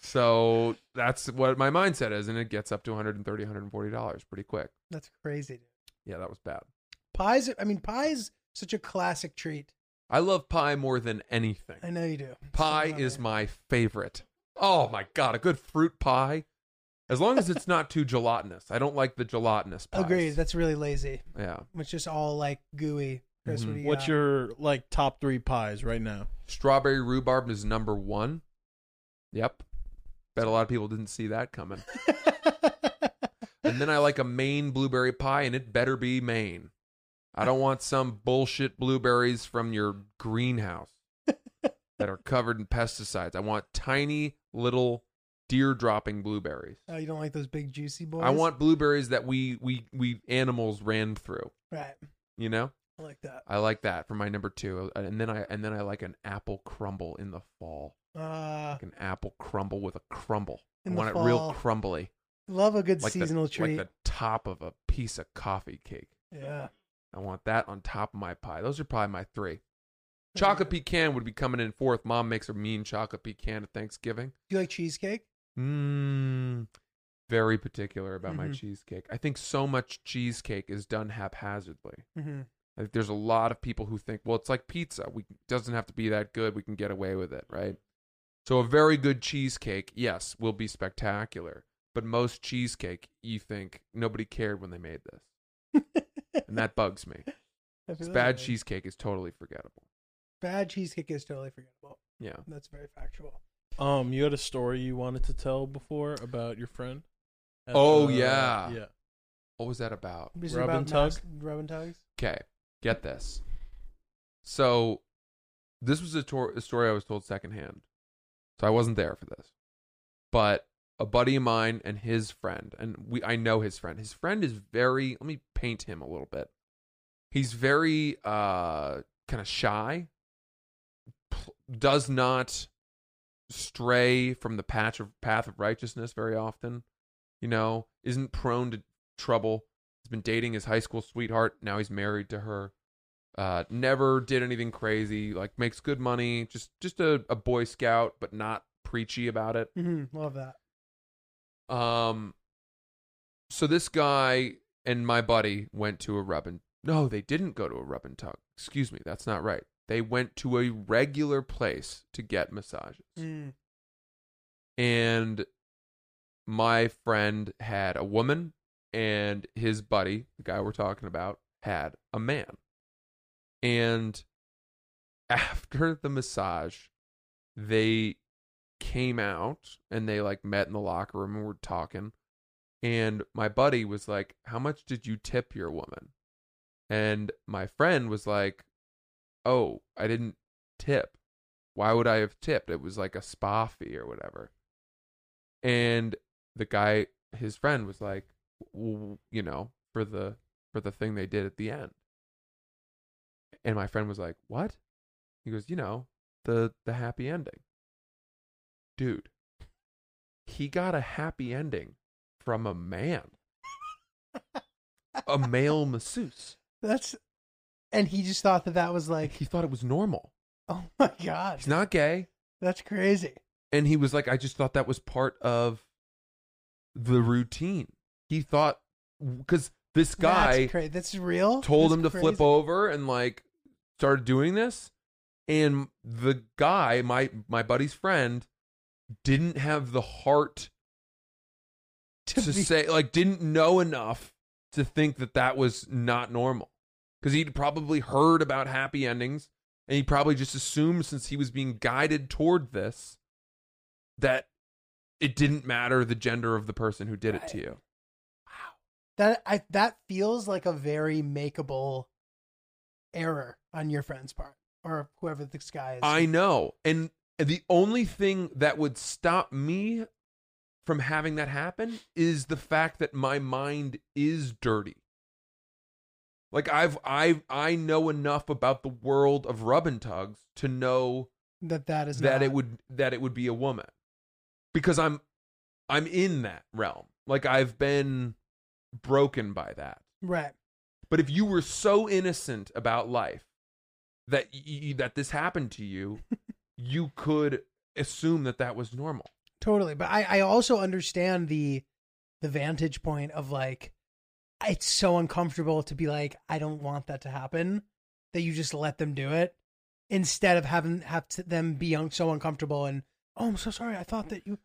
So that's what my mindset is, and it gets up to 130 140 dollars pretty quick. That's crazy. Dude. Yeah, that was bad. Pies. I mean, pie's such a classic treat. I love pie more than anything. I know you do. Pie So, is my favorite. Oh my god, a good fruit pie. As long as it's not too gelatinous. I don't like the gelatinous pies. Agreed. That's really lazy. yeah. It's just all like gooey. Chris, Mhm. what do you What's got? your like top three pies right now? Strawberry rhubarb is number one. Yep. Bet a lot of people didn't see that coming. And then I like a Maine blueberry pie, and it better be Maine. I don't want some bullshit blueberries from your greenhouse that are covered in pesticides. I want tiny little deer dropping blueberries. oh, you don't like those big juicy boys? I want blueberries that we we we animals ran through. Right. You know, I like that. I like that for my number two, and then I and then I like an apple crumble in the fall, Uh, like an apple crumble with a crumble. I want it real crumbly, love a good like seasonal the, treat. like the top of a piece of coffee cake. yeah. I want that on top of my pie. Those are probably my three. Chocolate pecan would be coming in fourth. Mom makes a mean chocolate pecan at Thanksgiving. Do you like cheesecake? Mmm. Very particular about my Mhm. cheesecake. I think so much cheesecake is done haphazardly. Mm-hmm. I think there's a lot of people who think, well, it's like pizza. We doesn't have to be that good. We can get away with it, right? So a very good cheesecake, yes, will be spectacular. But most cheesecake, you think nobody cared when they made this, and that bugs me. I 'Cause bad that way. cheesecake is totally forgettable. Bad cheesecake is totally forgettable. Yeah. That's very factual. Um, you had a story you wanted to tell before about your friend. Oh, the- yeah. yeah. What was that about? Is it Rub about and tug? mas- Rub and tugs? Okay, get this. So, this was a, tor- a story I was told secondhand. So I wasn't there for this, but a buddy of mine and his friend, and we I know his friend. His friend is very. Let me paint him a little bit. He's very uh kind of shy. Does not stray from the patch of path of righteousness very often. You know, isn't prone to trouble. He's been dating his high school sweetheart. Now he's married to her. Uh, never did anything crazy. Like makes good money. Just just a, a boy scout, but not preachy about it. Mm-hmm. Love that. Um, so this guy and my buddy went to a rub and no, they didn't go to a rub and tug. Excuse me, that's not right. They went to a regular place to get massages. Mm. and my friend had a woman and his buddy the guy we're talking about had a man and after the massage they came out and they like met in the locker room and were talking. And my buddy was like how much did you tip your woman? And my friend was like oh i didn't tip. Why would i have tipped? It was like a spa fee or whatever. And the guy his friend was like you know for the for the thing they did at the end. And my friend was like what? He goes you know the the happy ending dude he got a happy ending from a man. A male masseuse. That's, and he just thought that that was like, he thought it was normal. oh my god, he's not gay. That's crazy. and he was like i just thought that was part of the routine. He thought because this guy that's crazy. That's real. told That's him to flip over and like started doing this. And the guy my my buddy's friend didn't have the heart to, To be- say like didn't know enough to think that that was not normal because he'd probably heard about happy endings and he probably just assumed since he was being guided toward this that it didn't matter the gender of the person who did it to you. That I that feels like a very makeable error on your friend's part or whoever this guy is. I know. And the only thing that would stop me from having that happen is the fact that my mind is dirty. Like I've I I know enough about the world of rub and tugs to know that that is that not, it would that it would be a woman. Because I'm I'm in that realm. Like I've been broken by that. right. But if you were so innocent about life that y- that this happened to you, you could assume that that was normal. Totally. But I, I also understand the the vantage point of like it's so uncomfortable to be like, I don't want that to happen, that you just let them do it instead of having have to, them be un- so uncomfortable and oh I'm so sorry, I thought that you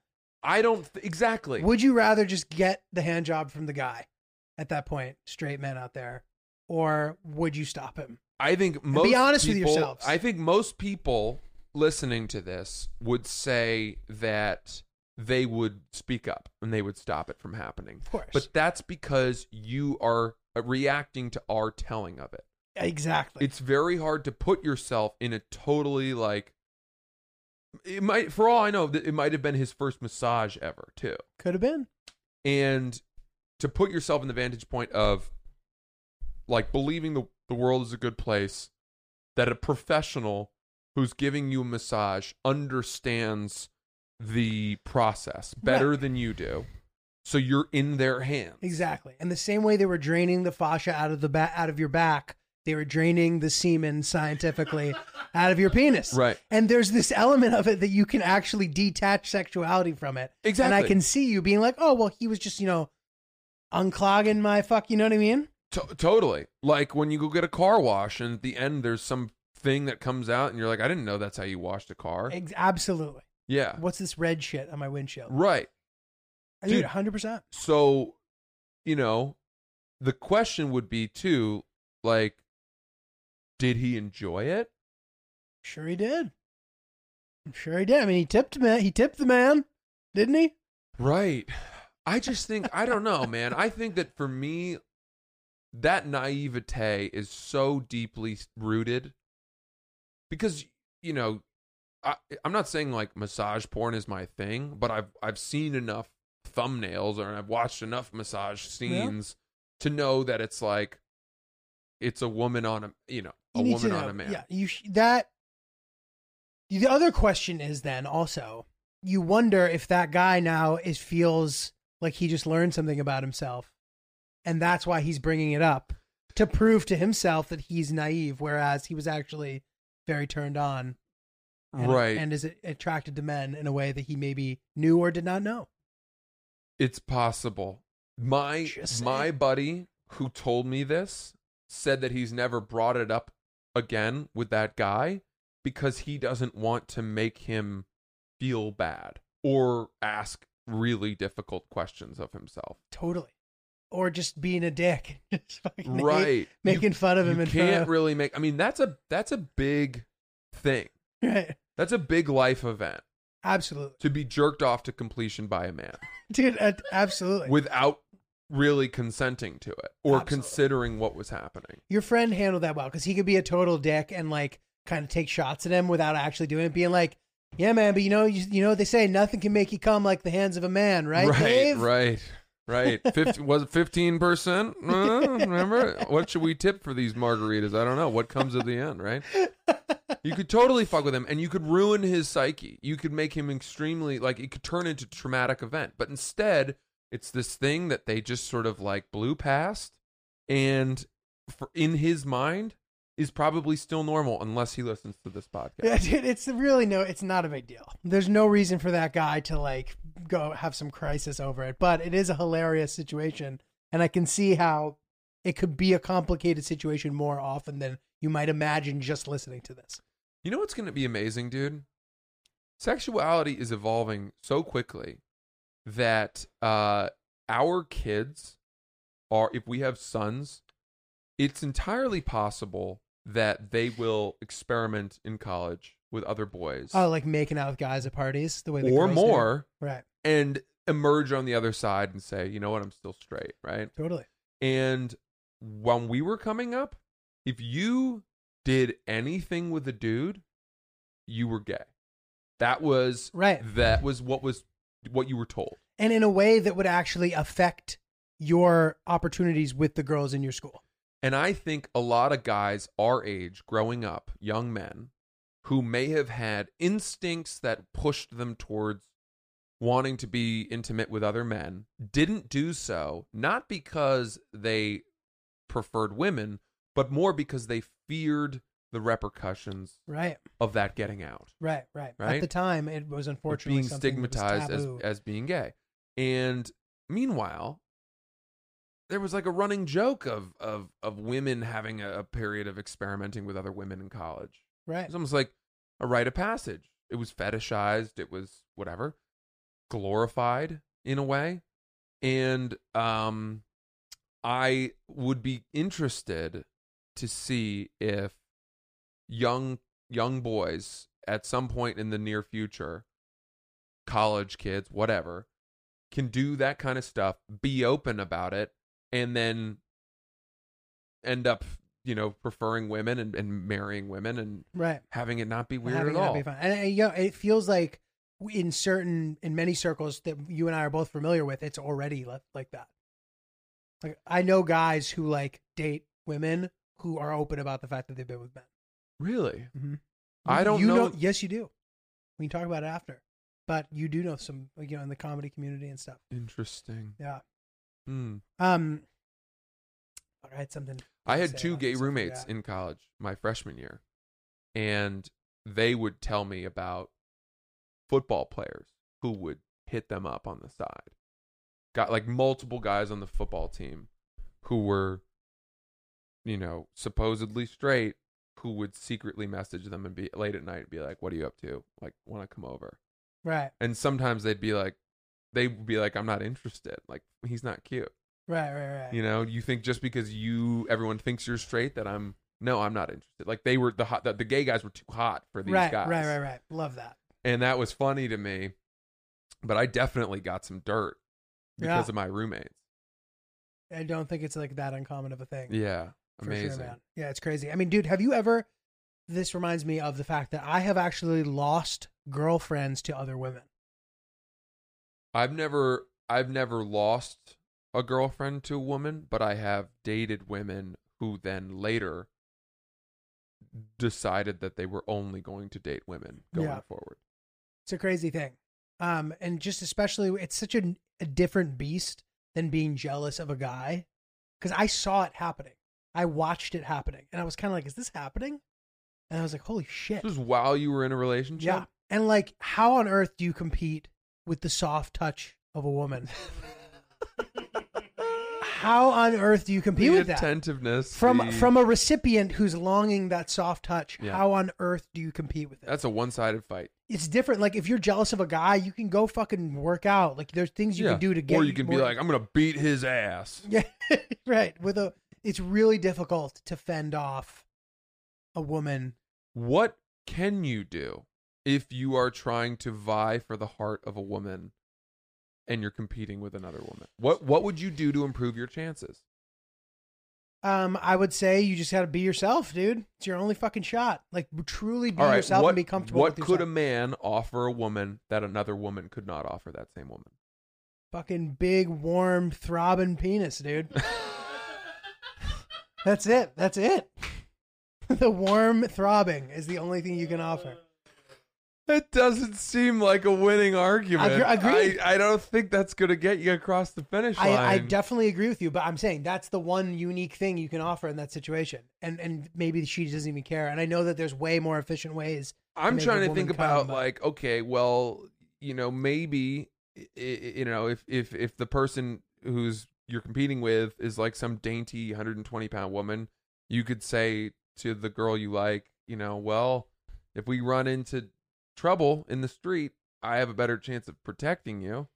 I don't th- exactly. would you rather just get the hand job from the guy at that point, straight men out there, or would you stop him? I think be most honest with people, yourselves. I think most people listening to this would say that they would speak up and they would stop it from happening. Of course. But that's because you are uh, reacting to our telling of it. exactly. It's very hard to put yourself in a totally like it might for all I know it might have been his first massage ever too. Could have been. And to put yourself in the vantage point of like believing the, the world is a good place, that a professional who's giving you a massage understands the process better Right. than you do. So you're in their hands. Exactly. And the same way they were draining the fascia out of the ba- out of your back, they were draining the semen scientifically out of your penis. Right. And there's this element of it that you can actually detach sexuality from it. Exactly. And I can see you being like, "Oh, well, he was just, you know, unclogging my fuck, you know what I mean?" To- totally. Like when you go get a car wash and at the end there's some thing that comes out and you're like, I didn't know that's how you washed a car. Ex- absolutely. Yeah. What's this red shit on my windshield? Right. Dude, Dude. 100%. So, you know, the question would be too, like, did he enjoy it? Sure he did. I'm sure he did. I mean, he tipped man. He tipped the man, didn't he? Right. I just think I don't know, man. I think that for me, that naivete is so deeply rooted because you know, I, I'm not saying like massage porn is my thing, but I've I've seen enough thumbnails or I've watched enough massage scenes to know that it's like it's a woman on a you know a You woman on a man. Yeah, you sh- that. The other question is then also you wonder if that guy now is feels like he just learned something about himself, and that's why he's bringing it up to prove to himself that he's naive, whereas he was actually very turned on, and, Right. and is it attracted to men in a way that he maybe knew or did not know. It's possible. My Just my saying. buddy who told me this said that he's never brought it up again with that guy because he doesn't want to make him feel bad or ask really difficult questions of himself. Totally, or just being a dick, just fucking hate- Right. making You- fun of him You can't really make I mean that's a that's a big thing. right. That's a big life event Absolutely, to be jerked off to completion by a man dude. Uh, absolutely. without really consenting to it or Absolutely. considering what was happening. your friend handled that well because he could be a total dick and like kind of take shots at him without actually doing it, being like, "Yeah, man, but you know, you, you know, what they say nothing can make you come like the hands of a man, right, right, Dave?" right, right. 50, was it fifteen percent? Uh, remember what should we tip for these margaritas? I don't know. What comes at the end, right? You could totally fuck with him, and you could ruin his psyche. You could make him extremely like it could turn into a traumatic event. But instead, it's this thing that they just sort of like blew past, and for, in his mind is probably still normal unless he listens to this podcast. Yeah, dude, it's really no, it's not a big deal. There's no reason for that guy to like go have some crisis over it, but it is a hilarious situation, and I can see how it could be a complicated situation more often than you might imagine just listening to this. You know what's going to be amazing, dude? Sexuality is evolving so quickly that uh, our kids are if we have sons, it's entirely possible that they will experiment in college with other boys Oh, like making out with guys at parties, the way the or girls do. more Right. and emerge on the other side and say, "You know what? I'm still straight," right? Totally. And when we were coming up, if you did anything with a dude, you were gay. That was Right. That was what was what you were told. And in a way that would actually affect your opportunities with the girls in your school. And I think a lot of guys our age growing up, young men, who may have had instincts that pushed them towards wanting to be intimate with other men, didn't do so, not because they preferred women, but more because they feared the repercussions Right. of that getting out. Right. Right. Right? At the time, it was unfortunately being something that was stigmatized as, as being gay. And meanwhile, there was like a running joke of of of women having a, a period of experimenting with other women in college. It right. was almost like a rite of passage. It was fetishized. It was whatever, glorified in a way. And um, I would be interested to see if young young boys at some point in the near future, college kids, whatever, can do that kind of stuff, be open about it, and then end up, you know, preferring women and, and marrying women and Right. having it not be weird having at all. be fun. And you know, it feels like in certain, in many circles that you and I are both familiar with, it's already like that. Like I know guys who like date women who are open about the fact that they've been with men. Really? Mhm. I don't you know. Yes, you do. We can talk about it after, but you do know some, you know, in the comedy community and stuff. Interesting. Yeah. Hmm. Um. I had something. I had two gay roommates in college my freshman year, and they would tell me about football players who would hit them up on the side. Got like multiple guys on the football team who were, you know, supposedly straight, who would secretly message them and be late at night and be like, "What are you up to? Like, want to come over?" Right. And sometimes they'd be like, they'd be like, "I'm not interested. Like, he's not cute." Right. Right. Right. You know, you think just because you everyone thinks you're straight that I'm no, I'm not interested. Like they were the hot the, the gay guys were too hot for these right. guys. Right. Right. Right. Love that. And that was funny to me. But I definitely got some dirt because Yeah. of my roommates. I don't think it's like that uncommon of a thing. Yeah. Amazing. Sure. Yeah, it's crazy. I mean, dude, have you ever? This reminds me of the fact that I have actually lost girlfriends to other women. I've never I've never lost a girlfriend to a woman, but I have dated women who then later decided that they were only going to date women going Yeah. forward. It's a crazy thing. Um, and just especially, it's such a, a different beast than being jealous of a guy, because I saw it happening. I watched it happening, and I was kind of like, "Is this happening?" And I was like, "Holy shit!" This was while you were in a relationship. Yeah. And like, how on earth do you compete with the soft touch of a woman? how on earth do you compete the with that? attentiveness From the- from a recipient who's longing that soft touch, Yeah. how on earth do you compete with it? that's a one-sided fight. it's different. Like if you're jealous of a guy, you can go fucking work out. Like there's things you Yeah. can do to get. or you can be more- like, I'm gonna beat his ass. yeah, right. With a, it's really difficult to fend off a woman. What can you do if you are trying to vie for the heart of a woman and you're competing with another woman? What what would you do to improve your chances? Um, I would say you just got to be yourself, dude. It's your only fucking shot. Like truly be right, yourself what, and be comfortable. what could a man offer a woman that another woman could not offer that same woman? fucking big, warm, throbbing penis, dude? That's it. That's it. the warm throbbing is the only thing you can offer. That doesn't seem like a winning argument. Agre- agreed. I, I don't think that's going to get you across the finish line. I, I definitely agree with you, but I'm saying that's the one unique thing you can offer in that situation, and and maybe she doesn't even care. And I know that there's way more efficient ways. I'm a trying to think come, about but- like, okay, well, you know, maybe, i- i- you know, if if if the person who's you're competing with is like some dainty 120 pound woman, you could say to the girl you like, you know, well, if we run into trouble in the street, I have a better chance of protecting you.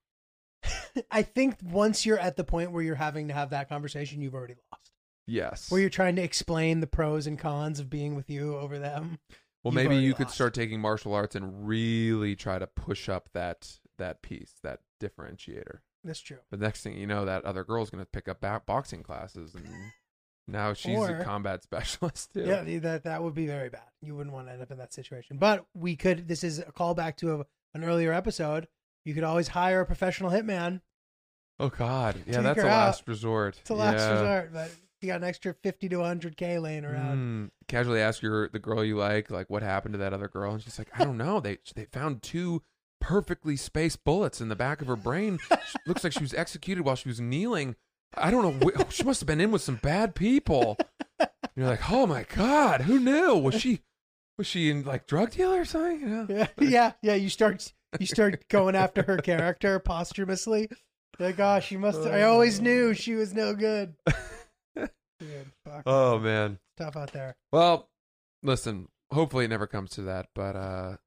I think once you're at the point where you're having to have that conversation, you've already lost. Yes. Where you're trying to explain the pros and cons of being with you over them. well, maybe you could start taking martial arts and really try to push up that that piece, that differentiator. That's true. But next thing you know, that other girl's going to pick up boxing classes, and now she's Or- a combat specialist too. Yeah, that that would be very bad. You wouldn't want to end up in that situation. But we could. This is a callback to a, an earlier episode. You could always hire a professional hitman. Oh God, yeah, that's a out. last resort. It's a last Yeah. resort, but you got an extra fifty to hundred k laying around. Mm. Casually ask your the girl you like, like what happened to that other girl, and she's like, I don't know. They they found two perfectly spaced bullets in the back of her brain. She- looks like she was executed while she was kneeling. I don't know. She must have been in with some bad people. You're like, oh my God, who knew? Was she was she in like drug dealer or something? You know? Yeah, yeah, yeah. You start you start going after her character posthumously. Like, oh, she must. I always knew she was no good. Dude. Oh man. tough out there. Well, listen. Hopefully, it never comes to that. But uh,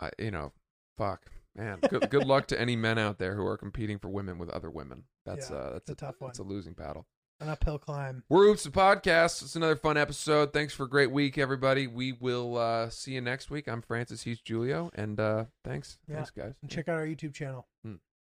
I, you know, fuck, man. Good, good luck to any men out there who are competing for women with other women. That's Yeah, uh, that's it's a tough That's a losing battle. An uphill climb. We're Oops the podcast. It's another fun episode. Thanks for a great week, everybody. We will uh, see you next week. I'm Francis. He's Julio, and uh, thanks, Yeah. thanks, guys. And check out our YouTube channel. Hmm.